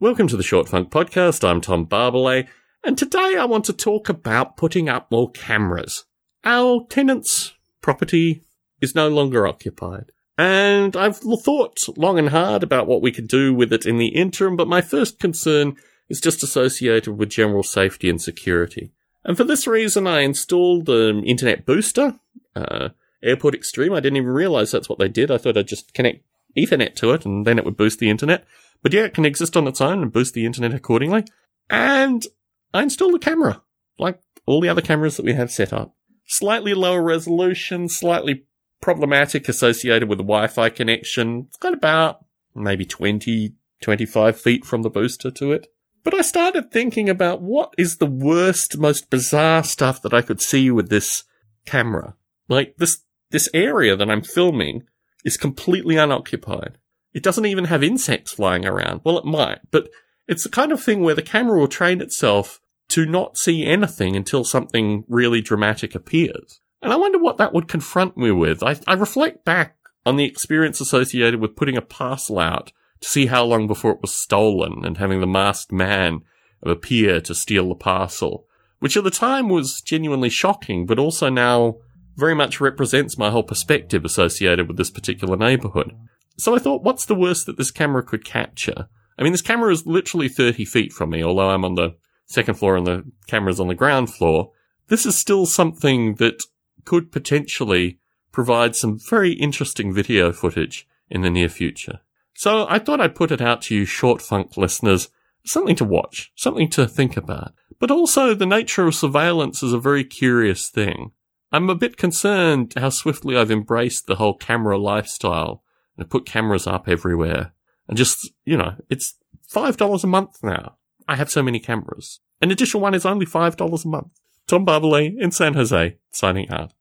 Welcome to the Short Funk Podcast. I'm Tom Barbalet, and today I want to talk about putting up more cameras. Our tenant's property is no longer occupied. And I've thought long and hard about what we could do with it in the interim, but my first concern is just associated with general safety and security. And for this reason, I installed an internet booster, uh, Airport Extreme. I didn't even realize that's what they did. I thought I'd just connect Ethernet to it and then it would boost the internet. But yeah, it can exist on its own and boost the internet accordingly. And I installed a camera, like all the other cameras that we have set up. Slightly lower resolution, slightly problematic associated with the Wi-Fi connection. It's got about maybe 20, 25 feet from the booster to it. But I started thinking about what is the worst, most bizarre stuff that I could see with this camera. Like this, this area that I'm filming is completely unoccupied. It doesn't even have insects flying around. Well, it might, but it's the kind of thing where the camera will train itself to not see anything until something really dramatic appears. And I wonder what that would confront me with. I, I reflect back on the experience associated with putting a parcel out to see how long before it was stolen and having the masked man appear to steal the parcel, which at the time was genuinely shocking, but also now very much represents my whole perspective associated with this particular neighborhood. So I thought, what's the worst that this camera could capture? I mean, this camera is literally 30 feet from me, although I'm on the second floor and the camera's on the ground floor. This is still something that could potentially provide some very interesting video footage in the near future. So I thought I'd put it out to you short funk listeners, something to watch, something to think about. But also the nature of surveillance is a very curious thing. I'm a bit concerned how swiftly I've embraced the whole camera lifestyle put cameras up everywhere. And just, you know, it's $5 a month now. I have so many cameras. An additional one is only $5 a month. Tom Barbalet in San Jose, signing out.